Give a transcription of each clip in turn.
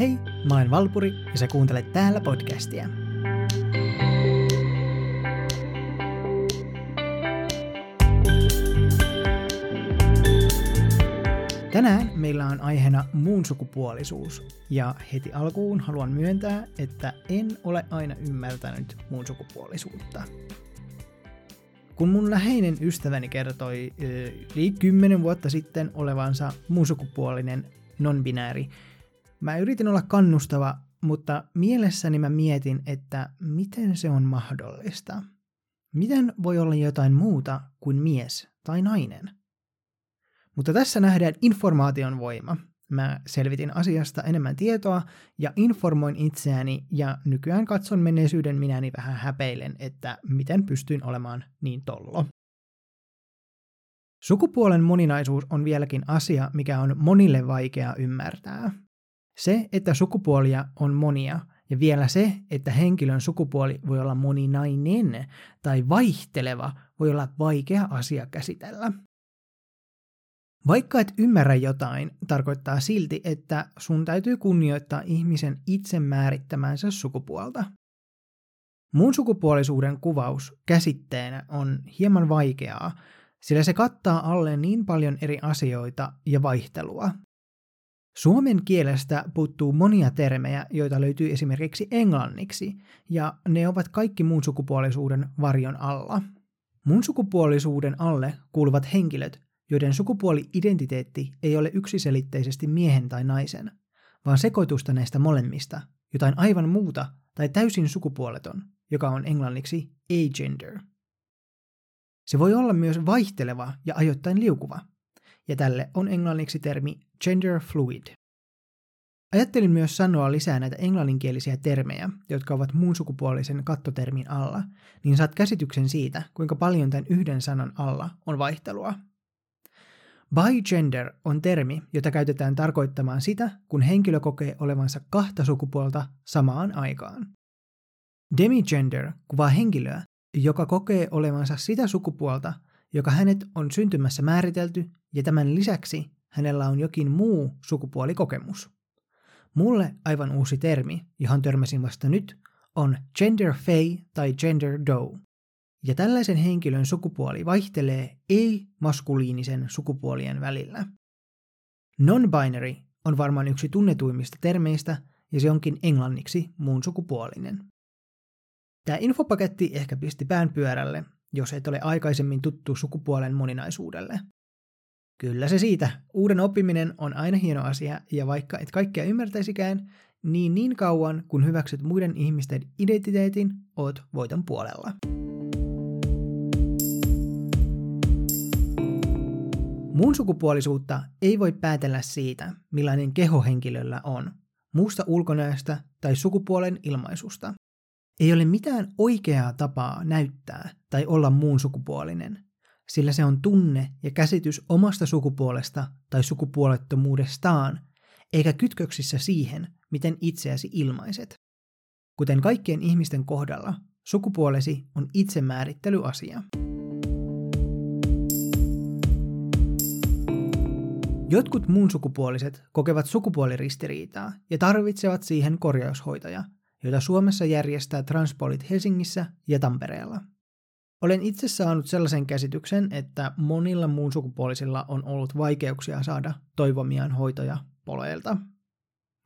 Hei, mä oon Valpuri ja sä kuuntelet täällä podcastia. Tänään meillä on aiheena muun sukupuolisuus, ja heti alkuun haluan myöntää, että en ole aina ymmärtänyt muun sukupuolisuutta. Kun mun läheinen ystäväni kertoi yli kymmenen vuotta sitten olevansa muunsukupuolinen non-binääri, mä yritin olla kannustava, mutta mielessäni mä mietin, että miten se on mahdollista. Miten voi olla jotain muuta kuin mies tai nainen? Mutta tässä nähdään informaation voima. Mä selvitin asiasta enemmän tietoa ja informoin itseäni ja nykyään katson menneisyyden minäni vähän häpeilen, että miten pystyin olemaan niin tollo. Sukupuolen moninaisuus on vieläkin asia, mikä on monille vaikea ymmärtää. Se, että sukupuolia on monia, ja vielä se, että henkilön sukupuoli voi olla moninainen tai vaihteleva, voi olla vaikea asia käsitellä. Vaikka et ymmärrä jotain, tarkoittaa silti, että sun täytyy kunnioittaa ihmisen itse määrittämänsä sukupuolta. Muun sukupuolisuuden kuvaus käsitteenä on hieman vaikeaa, sillä se kattaa alle niin paljon eri asioita ja vaihtelua. Suomen kielestä puuttuu monia termejä, joita löytyy esimerkiksi englanniksi, ja ne ovat kaikki muun sukupuolisuuden varjon alla. Muun sukupuolisuuden alle kuuluvat henkilöt, joiden sukupuoli-identiteetti ei ole yksiselitteisesti miehen tai naisen, vaan sekoitusta näistä molemmista, jotain aivan muuta tai täysin sukupuoleton, joka on englanniksi agender. Se voi olla myös vaihteleva ja ajoittain liukuva, ja tälle on englanniksi termi gender fluid. Ajattelin myös sanoa lisää näitä englanninkielisiä termejä, jotka ovat muun sukupuolisen kattotermin alla, niin saat käsityksen siitä, kuinka paljon tämän yhden sanan alla on vaihtelua. Bigender on termi, jota käytetään tarkoittamaan sitä, kun henkilö kokee olevansa kahta sukupuolta samaan aikaan. Demigender kuvaa henkilöä, joka kokee olevansa sitä sukupuolta, joka hänet on syntymässä määritelty, ja tämän lisäksi hänellä on jokin muu sukupuolikokemus. Mulle aivan uusi termi, johon törmäsin vasta nyt, on gender fay tai gender doe. Ja tällaisen henkilön sukupuoli vaihtelee ei-maskuliinisen sukupuolien välillä. Non-binary on varmaan yksi tunnetuimmista termeistä, ja se onkin englanniksi muun sukupuolinen. Tämä infopaketti ehkä pisti pään pyörälle, jos et ole aikaisemmin tuttu sukupuolen moninaisuudelle. Kyllä se siitä. Uuden oppiminen on aina hieno asia, ja vaikka et kaikkea ymmärtäisikään, niin niin kauan kun hyväksyt muiden ihmisten identiteetin, oot voiton puolella. Muun sukupuolisuutta ei voi päätellä siitä, millainen keho henkilöllä on, muusta ulkonäöstä tai sukupuolen ilmaisusta. Ei ole mitään oikeaa tapaa näyttää tai olla muun sukupuolinen, sillä se on tunne ja käsitys omasta sukupuolesta tai sukupuolettomuudestaan, eikä kytköksissä siihen, miten itseäsi ilmaiset. Kuten kaikkien ihmisten kohdalla, sukupuolesi on itsemäärittelyasia. Jotkut muun sukupuoliset kokevat sukupuoliristiriitaa ja tarvitsevat siihen korjaushoitoja, joita Suomessa järjestää Transpolit Helsingissä ja Tampereella. Olen itse saanut sellaisen käsityksen, että monilla muun sukupuolisilla on ollut vaikeuksia saada toivomiaan hoitoja poleilta.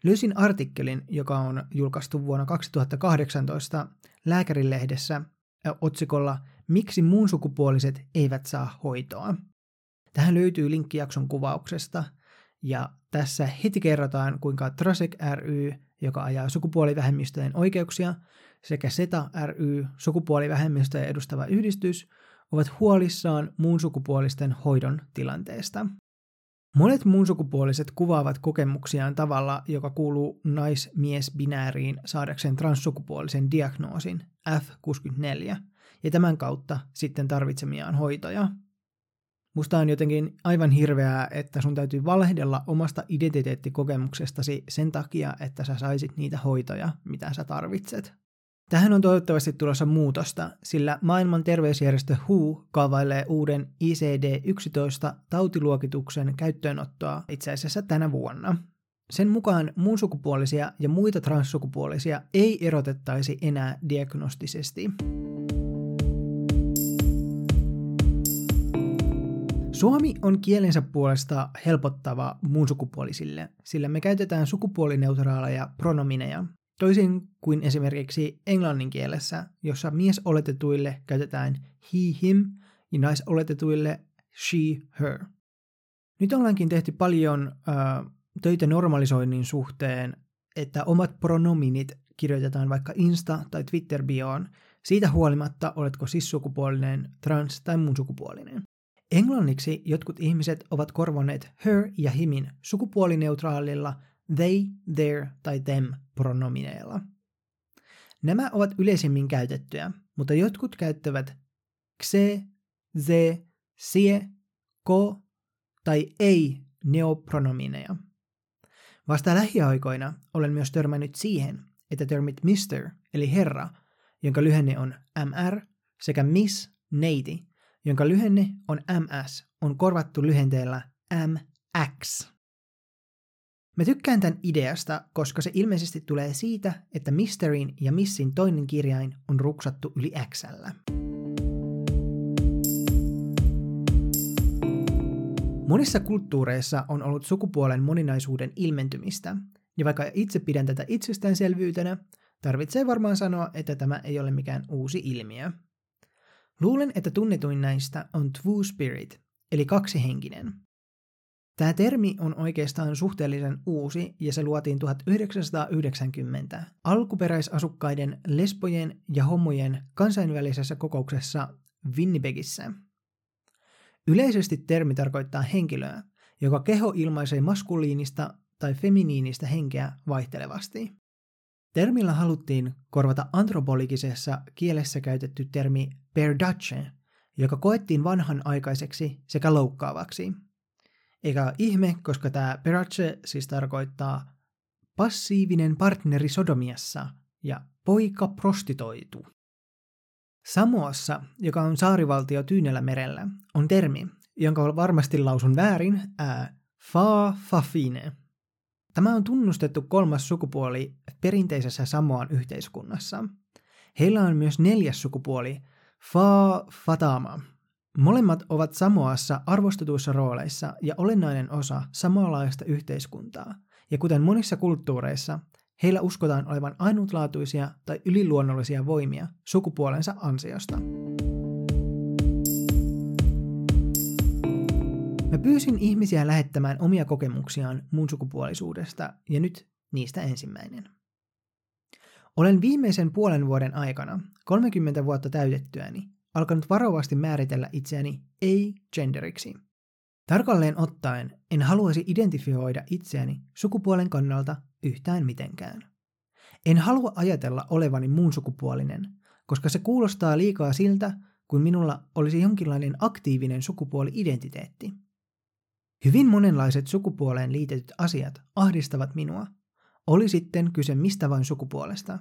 Löysin artikkelin, joka on julkaistu vuonna 2018 Lääkärilehdessä otsikolla Miksi muun sukupuoliset eivät saa hoitoa. Tähän löytyy linkki jakson kuvauksesta, ja tässä heti kerrotaan, kuinka Trasek ry, joka ajaa sukupuolivähemmistöjen oikeuksia, sekä SETA ry, sukupuolivähemmistöjä edustava yhdistys, ovat huolissaan muun sukupuolisten hoidon tilanteesta. Monet muunsukupuoliset kuvaavat kokemuksiaan tavalla, joka kuuluu nais-mies-binääriin saadakseen transsukupuolisen diagnoosin F64 ja tämän kautta sitten tarvitsemiaan hoitoja. Musta on jotenkin aivan hirveää, että sun täytyy valehdella omasta identiteettikokemuksestasi sen takia, että sä saisit niitä hoitoja, mitä sä tarvitset. Tähän on toivottavasti tulossa muutosta, sillä maailman terveysjärjestö WHO kaavailee uuden ICD-11 tautiluokituksen käyttöönottoa itse asiassa tänä vuonna. Sen mukaan muunsukupuolisia ja muita transsukupuolisia ei erotettaisi enää diagnostisesti. Suomi on kielensä puolesta helpottava muunsukupuolisille, sillä me käytetään sukupuolineutraaleja pronomineja, toisin kuin esimerkiksi englannin kielessä, jossa miesoletetuille käytetään he, him ja naisoletetuille she, her. Nyt ollaankin tehty paljon äh, töitä normalisoinnin suhteen, että omat pronominit kirjoitetaan vaikka Insta- tai Twitter-bioon, siitä huolimatta oletko cis-sukupuolinen, trans- tai muun sukupuolinen. Englanniksi jotkut ihmiset ovat korvanneet her ja himin sukupuolineutraalilla they, their tai them pronomineilla. Nämä ovat yleisimmin käytettyjä, mutta jotkut käyttävät xe, ze, sie, ko tai ei neopronomineja. Vasta lähiaikoina olen myös törmännyt siihen, että termit Mr. eli herra, jonka lyhenne on MR, sekä Miss, neiti, jonka lyhenne on MS, on korvattu lyhenteellä MX. Mä tykkään tämän ideasta, koska se ilmeisesti tulee siitä, että Misterin ja Missin toinen kirjain on ruksattu yli Xllä. Monissa kulttuureissa on ollut sukupuolen moninaisuuden ilmentymistä, ja vaikka itse pidän tätä itsestäänselvyytenä, tarvitsee varmaan sanoa, että tämä ei ole mikään uusi ilmiö. Luulen, että tunnetuin näistä on Two Spirit, eli kaksihenkinen. Tämä termi on oikeastaan suhteellisen uusi ja se luotiin 1990 alkuperäisasukkaiden lesbojen ja homojen kansainvälisessä kokouksessa Winnipegissä. Yleisesti termi tarkoittaa henkilöä, joka keho ilmaisee maskuliinista tai feminiinistä henkeä vaihtelevasti. Termillä haluttiin korvata antropologisessa kielessä käytetty termi perdache, joka koettiin vanhanaikaiseksi sekä loukkaavaksi. Eikä ihme, koska tämä perdache siis tarkoittaa passiivinen partneri sodomiassa ja poika prostitoitu. Samoassa, joka on saarivaltio Tyynellä merellä, on termi, jonka varmasti lausun väärin, ää, fa fafine. Tämä on tunnustettu kolmas sukupuoli perinteisessä Samoan yhteiskunnassa. Heillä on myös neljäs sukupuoli, fa fatama. Molemmat ovat Samoassa arvostetuissa rooleissa ja olennainen osa samanlaista yhteiskuntaa, ja kuten monissa kulttuureissa, Heillä uskotaan olevan ainutlaatuisia tai yliluonnollisia voimia sukupuolensa ansiosta. Mä pyysin ihmisiä lähettämään omia kokemuksiaan mun sukupuolisuudesta, ja nyt niistä ensimmäinen. Olen viimeisen puolen vuoden aikana, 30 vuotta täytettyäni, alkanut varovasti määritellä itseäni ei-genderiksi. Tarkalleen ottaen en haluaisi identifioida itseäni sukupuolen kannalta yhtään mitenkään. En halua ajatella olevani muun sukupuolinen, koska se kuulostaa liikaa siltä, kuin minulla olisi jonkinlainen aktiivinen sukupuoli-identiteetti. Hyvin monenlaiset sukupuoleen liitetyt asiat ahdistavat minua, oli sitten kyse mistä vain sukupuolesta,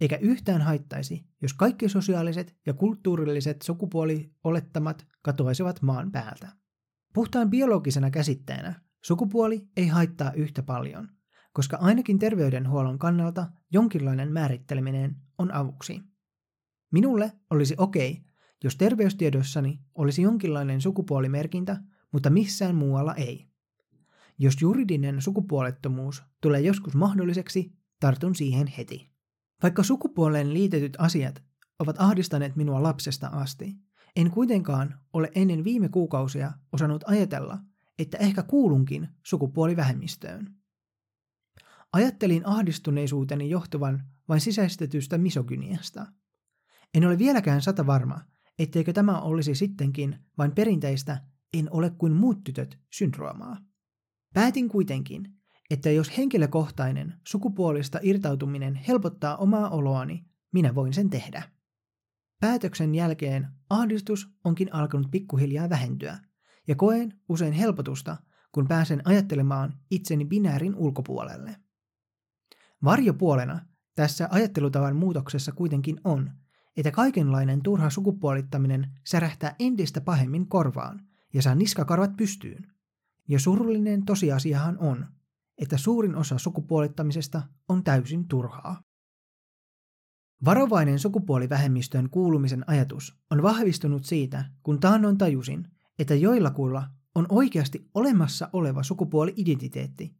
eikä yhtään haittaisi, jos kaikki sosiaaliset ja kulttuurilliset sukupuoliolettamat katoaisivat maan päältä. Puhtaan biologisena käsitteenä sukupuoli ei haittaa yhtä paljon, koska ainakin terveydenhuollon kannalta jonkinlainen määritteleminen on avuksi. Minulle olisi okei, jos terveystiedossani olisi jonkinlainen sukupuolimerkintä, mutta missään muualla ei. Jos juridinen sukupuolettomuus tulee joskus mahdolliseksi, tartun siihen heti. Vaikka sukupuoleen liitetyt asiat ovat ahdistaneet minua lapsesta asti, en kuitenkaan ole ennen viime kuukausia osannut ajatella, että ehkä kuulunkin sukupuolivähemmistöön. Ajattelin ahdistuneisuuteni johtuvan vain sisäistetystä misogyniasta. En ole vieläkään sata varma, etteikö tämä olisi sittenkin vain perinteistä en ole kuin muut tytöt syndroomaa. Päätin kuitenkin, että jos henkilökohtainen sukupuolista irtautuminen helpottaa omaa oloani, minä voin sen tehdä. Päätöksen jälkeen ahdistus onkin alkanut pikkuhiljaa vähentyä, ja koen usein helpotusta, kun pääsen ajattelemaan itseni binäärin ulkopuolelle. Varjopuolena tässä ajattelutavan muutoksessa kuitenkin on, että kaikenlainen turha sukupuolittaminen särähtää entistä pahemmin korvaan ja saa niskakarvat pystyyn. Ja surullinen tosiasiahan on, että suurin osa sukupuolittamisesta on täysin turhaa. Varovainen sukupuolivähemmistöön kuulumisen ajatus on vahvistunut siitä, kun taannoin tajusin, että joillakuilla on oikeasti olemassa oleva sukupuoli-identiteetti,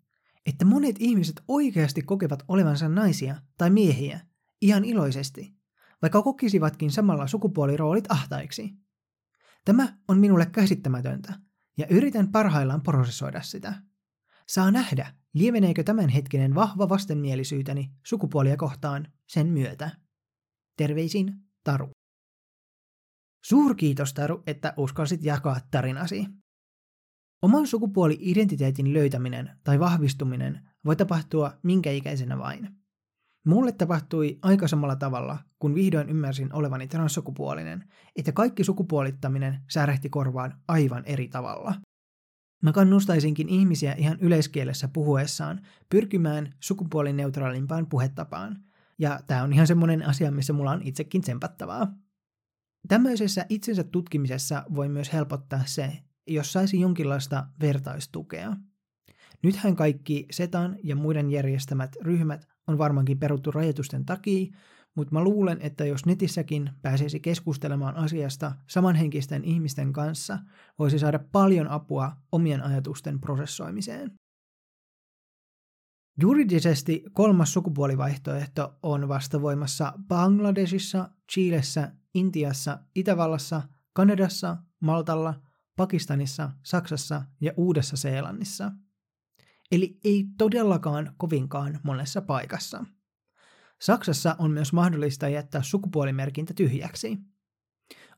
että monet ihmiset oikeasti kokevat olevansa naisia tai miehiä ihan iloisesti, vaikka kokisivatkin samalla sukupuoliroolit ahtaiksi. Tämä on minulle käsittämätöntä, ja yritän parhaillaan prosessoida sitä. Saa nähdä, lieveneekö tämänhetkinen vahva vastenmielisyyteni sukupuolia kohtaan sen myötä. Terveisin Taru. Suurkiitos Taru, että uskalsit jakaa tarinasi. Oman sukupuoli-identiteetin löytäminen tai vahvistuminen voi tapahtua minkä ikäisenä vain. Mulle tapahtui aika samalla tavalla, kun vihdoin ymmärsin olevani transsukupuolinen, että kaikki sukupuolittaminen särehti korvaan aivan eri tavalla. Mä kannustaisinkin ihmisiä ihan yleiskielessä puhuessaan pyrkimään sukupuolineutraalimpaan puhetapaan, ja tämä on ihan semmoinen asia, missä mulla on itsekin tsempattavaa. Tämmöisessä itsensä tutkimisessa voi myös helpottaa se, jos saisi jonkinlaista vertaistukea. Nythän kaikki SETAN ja muiden järjestämät ryhmät on varmaankin peruttu rajoitusten takia, mutta mä luulen, että jos netissäkin pääsisi keskustelemaan asiasta samanhenkisten ihmisten kanssa, voisi saada paljon apua omien ajatusten prosessoimiseen. Juridisesti kolmas sukupuolivaihtoehto on vastavoimassa Bangladesissa, Chilessä, Intiassa, Itävallassa, Kanadassa, Maltalla, Pakistanissa, Saksassa ja Uudessa-Seelannissa – eli ei todellakaan kovinkaan monessa paikassa. Saksassa on myös mahdollista jättää sukupuolimerkintä tyhjäksi.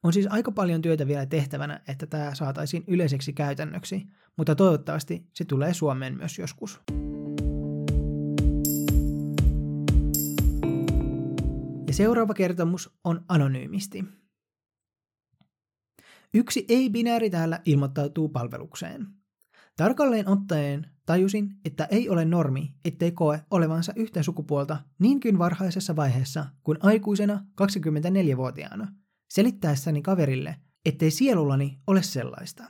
On siis aika paljon työtä vielä tehtävänä, että tämä saataisiin yleiseksi käytännöksi, mutta toivottavasti se tulee Suomeen myös joskus. Ja seuraava kertomus on anonyymisti. Yksi ei-binääri täällä ilmoittautuu palvelukseen. Tarkalleen ottaen tajusin, että ei ole normi, ettei koe olevansa yhtä sukupuolta niinkin varhaisessa vaiheessa kuin aikuisena 24-vuotiaana, selittäessäni kaverille, ettei sielullani ole sellaista.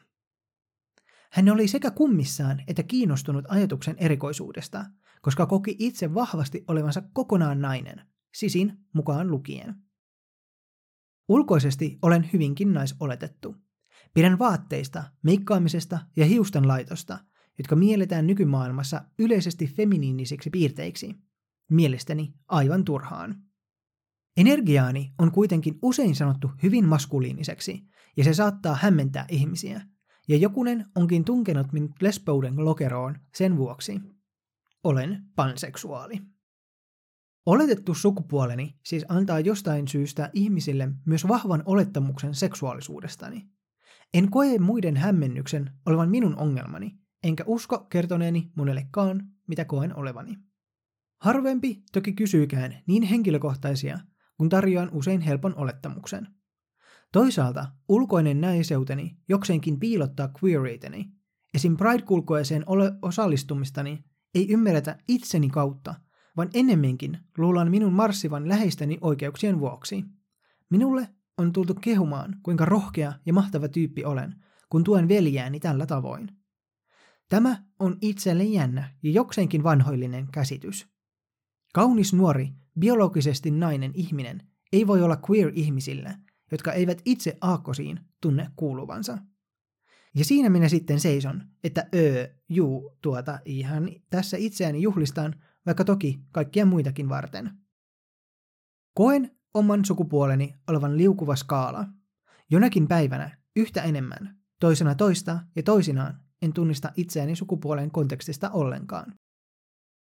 Hän oli sekä kummissaan että kiinnostunut ajatuksen erikoisuudesta, koska koki itse vahvasti olevansa kokonaan nainen, sisin mukaan lukien. Ulkoisesti olen hyvinkin naisoletettu. Pidän vaatteista, meikkaamisesta ja hiusten laitosta, jotka mielletään nykymaailmassa yleisesti feminiinisiksi piirteiksi. Mielestäni aivan turhaan. Energiaani on kuitenkin usein sanottu hyvin maskuliiniseksi, ja se saattaa hämmentää ihmisiä, ja jokunen onkin tunkenut minut lesbouden lokeroon sen vuoksi. Olen panseksuaali. Oletettu sukupuoleni siis antaa jostain syystä ihmisille myös vahvan olettamuksen seksuaalisuudestani. En koe muiden hämmennyksen olevan minun ongelmani, enkä usko kertoneeni monellekaan, mitä koen olevani. Harvempi toki kysyykään niin henkilökohtaisia, kun tarjoan usein helpon olettamuksen. Toisaalta ulkoinen näiseuteni jokseenkin piilottaa queereiteni. Esim. Pride-kulkueeseen osallistumistani ei ymmärretä itseni kautta, vaan ennemminkin luullaan minun marssivan läheisteni oikeuksien vuoksi. Minulle on tultu kehumaan, kuinka rohkea ja mahtava tyyppi olen, kun tuen veljääni tällä tavoin. Tämä on itselle jännä ja jokseenkin vanhoillinen käsitys. Kaunis nuori, biologisesti nainen ihminen ei voi olla queer-ihmisillä, jotka eivät itse aakkosiin tunne kuuluvansa. Ja siinä minä sitten seison, että öö, juu, tuota, ihan tässä itseäni juhlistaan, vaikka toki kaikkia muitakin varten. Koen oman sukupuoleni olevan liukuva skaala. Jonakin päivänä yhtä enemmän, toisena toista ja toisinaan en tunnista itseäni sukupuolen kontekstista ollenkaan.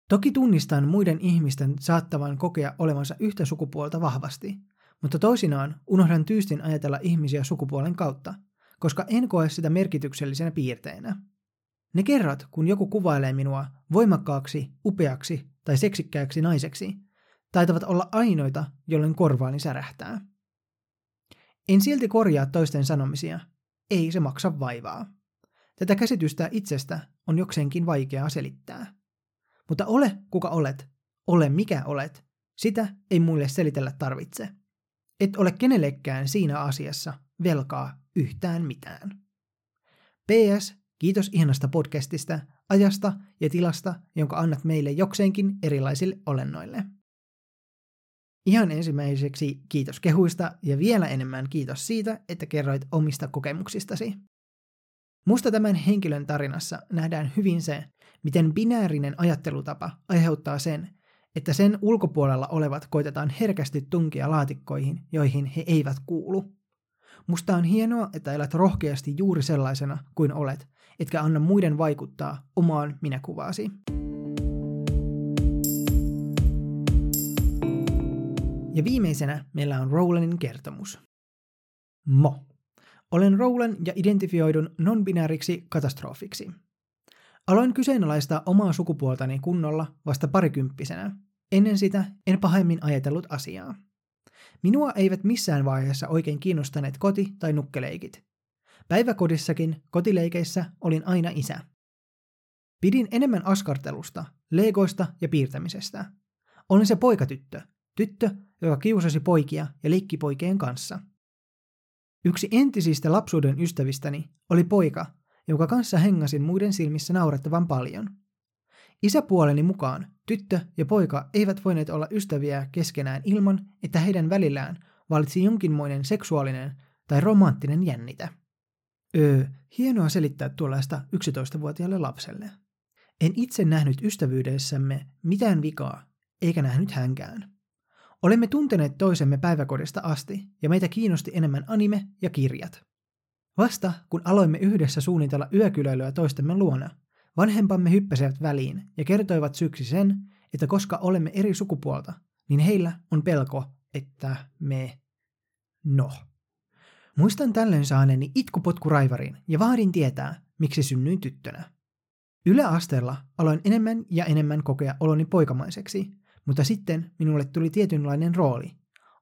Toki tunnistan muiden ihmisten saattavan kokea olevansa yhtä sukupuolta vahvasti, mutta toisinaan unohdan tyystin ajatella ihmisiä sukupuolen kautta, koska en koe sitä merkityksellisenä piirteenä. Ne kerrat, kun joku kuvailee minua voimakkaaksi, upeaksi tai seksikkääksi naiseksi, taitavat olla ainoita, jolloin korvaani särähtää. En silti korjaa toisten sanomisia. Ei se maksa vaivaa. Tätä käsitystä itsestä on jokseenkin vaikeaa selittää. Mutta ole kuka olet, ole mikä olet, sitä ei muille selitellä tarvitse. Et ole kenellekään siinä asiassa velkaa yhtään mitään. PS, kiitos ihanasta podcastista, ajasta ja tilasta, jonka annat meille jokseenkin erilaisille olennoille. Ihan ensimmäiseksi kiitos kehuista ja vielä enemmän kiitos siitä, että kerroit omista kokemuksistasi. Musta tämän henkilön tarinassa nähdään hyvin se, miten binäärinen ajattelutapa aiheuttaa sen, että sen ulkopuolella olevat koitetaan herkästi tunkia laatikkoihin, joihin he eivät kuulu. Musta on hienoa, että elät rohkeasti juuri sellaisena kuin olet, etkä anna muiden vaikuttaa omaan minäkuvaasi. Ja viimeisenä meillä on Rowlandin kertomus. Mo. Olen Rowland ja identifioidun non-binääriksi katastrofiksi. Aloin kyseenalaistaa omaa sukupuoltani kunnolla vasta parikymppisenä. Ennen sitä en pahemmin ajatellut asiaa. Minua eivät missään vaiheessa oikein kiinnostaneet koti- tai nukkeleikit. Päiväkodissakin kotileikeissä olin aina isä. Pidin enemmän askartelusta, legoista ja piirtämisestä. Olin se poikatyttö, tyttö, joka kiusasi poikia ja leikki poikien kanssa. Yksi entisistä lapsuuden ystävistäni oli poika, jonka kanssa hengasin muiden silmissä naurettavan paljon. Isäpuoleni mukaan tyttö ja poika eivät voineet olla ystäviä keskenään ilman, että heidän välillään valitsi jonkinmoinen seksuaalinen tai romanttinen jännitä. Öö, hienoa selittää tuollaista 11-vuotiaalle lapselle. En itse nähnyt ystävyydessämme mitään vikaa, eikä nähnyt hänkään. Olemme tunteneet toisemme päiväkodista asti, ja meitä kiinnosti enemmän anime ja kirjat. Vasta kun aloimme yhdessä suunnitella yökylöilyä toistemme luona, vanhempamme hyppäsivät väliin ja kertoivat syksi sen, että koska olemme eri sukupuolta, niin heillä on pelko, että me... No. Muistan tällöin saaneeni itkupotku raivariin ja vaadin tietää, miksi synnyin tyttönä. Yläasteella aloin enemmän ja enemmän kokea oloni poikamaiseksi, mutta sitten minulle tuli tietynlainen rooli.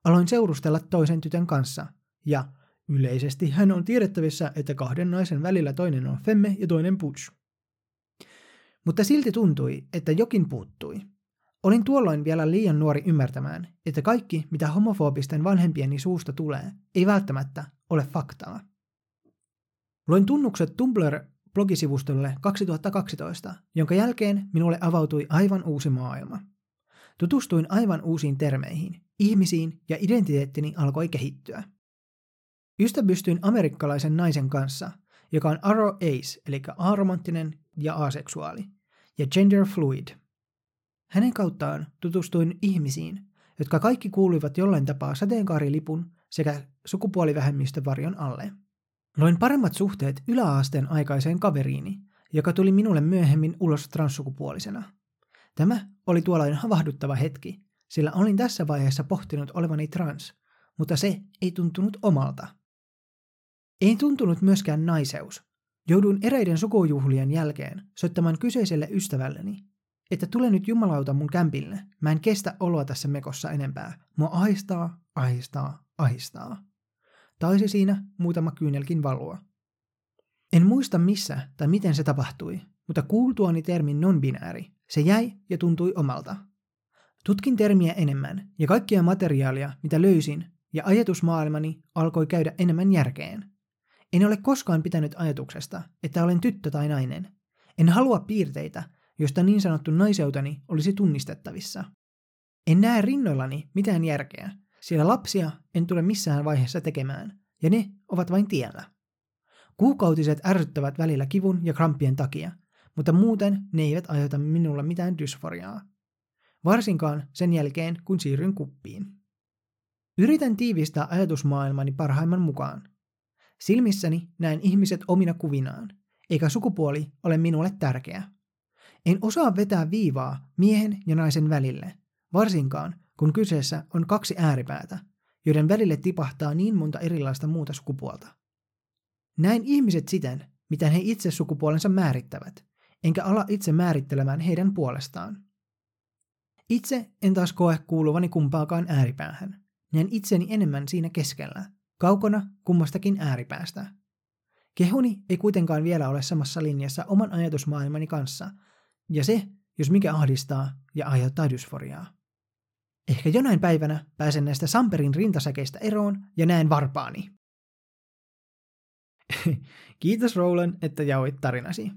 Aloin seurustella toisen tytön kanssa, ja yleisesti hän on tiedettävissä, että kahden naisen välillä toinen on femme ja toinen butch. Mutta silti tuntui, että jokin puuttui. Olin tuolloin vielä liian nuori ymmärtämään, että kaikki, mitä homofobisten vanhempieni suusta tulee, ei välttämättä ole faktaa. Loin tunnukset Tumblr-blogisivustolle 2012, jonka jälkeen minulle avautui aivan uusi maailma. Tutustuin aivan uusiin termeihin, ihmisiin ja identiteettini alkoi kehittyä. Ystävystyin amerikkalaisen naisen kanssa, joka on aro ace, eli aromanttinen ja aseksuaali, ja gender fluid. Hänen kauttaan tutustuin ihmisiin, jotka kaikki kuuluivat jollain tapaa sateenkaarilipun sekä sukupuolivähemmistövarjon alle. Loin paremmat suhteet yläasteen aikaiseen kaveriini, joka tuli minulle myöhemmin ulos transsukupuolisena – Tämä oli tuollainen havahduttava hetki, sillä olin tässä vaiheessa pohtinut olevani trans, mutta se ei tuntunut omalta. Ei tuntunut myöskään naiseus. Jouduin ereiden sukujuhlien jälkeen soittamaan kyseiselle ystävälleni, että tule nyt jumalauta mun kämpille, mä en kestä oloa tässä mekossa enempää. Mua ahistaa, ahistaa, ahistaa. Taisi siinä muutama kyynelkin valua. En muista missä tai miten se tapahtui, mutta kuultuani termin non-binääri se jäi ja tuntui omalta. Tutkin termiä enemmän ja kaikkia materiaalia, mitä löysin, ja ajatusmaailmani alkoi käydä enemmän järkeen. En ole koskaan pitänyt ajatuksesta, että olen tyttö tai nainen. En halua piirteitä, joista niin sanottu naiseuteni olisi tunnistettavissa. En näe rinnoillani mitään järkeä, sillä lapsia en tule missään vaiheessa tekemään, ja ne ovat vain tiellä. Kuukautiset ärsyttävät välillä kivun ja kramppien takia, mutta muuten ne eivät aiheuta minulla mitään dysforiaa. Varsinkaan sen jälkeen, kun siirryn kuppiin. Yritän tiivistää ajatusmaailmani parhaimman mukaan. Silmissäni näen ihmiset omina kuvinaan, eikä sukupuoli ole minulle tärkeä. En osaa vetää viivaa miehen ja naisen välille, varsinkaan kun kyseessä on kaksi ääripäätä, joiden välille tipahtaa niin monta erilaista muuta sukupuolta. Näin ihmiset siten, miten he itse sukupuolensa määrittävät, enkä ala itse määrittelemään heidän puolestaan. Itse en taas koe kuuluvani kumpaakaan ääripäähän. Näen itseni enemmän siinä keskellä, kaukana kummastakin ääripäästä. Kehuni ei kuitenkaan vielä ole samassa linjassa oman ajatusmaailmani kanssa, ja se, jos mikä ahdistaa ja aiheuttaa dysforiaa. Ehkä jonain päivänä pääsen näistä Samperin rintasäkeistä eroon ja näen varpaani. Kiitos Roland, että jaoit tarinasi.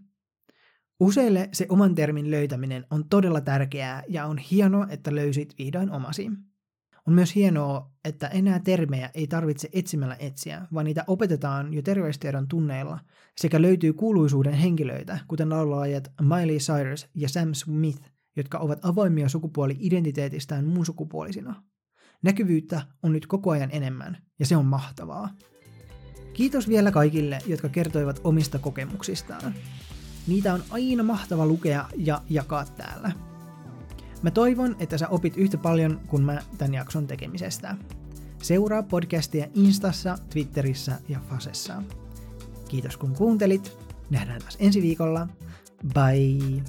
Useille se oman termin löytäminen on todella tärkeää ja on hienoa, että löysit vihdoin omasi. On myös hienoa, että enää termejä ei tarvitse etsimällä etsiä, vaan niitä opetetaan jo terveystiedon tunneilla sekä löytyy kuuluisuuden henkilöitä, kuten laulajat Miley Cyrus ja Sam Smith, jotka ovat avoimia sukupuoli-identiteetistään muun sukupuolisina. Näkyvyyttä on nyt koko ajan enemmän, ja se on mahtavaa. Kiitos vielä kaikille, jotka kertoivat omista kokemuksistaan. Niitä on aina mahtava lukea ja jakaa täällä. Mä toivon, että sä opit yhtä paljon kuin mä tämän jakson tekemisestä. Seuraa podcastia Instassa, Twitterissä ja Fasessa. Kiitos kun kuuntelit. Nähdään taas ensi viikolla. Bye!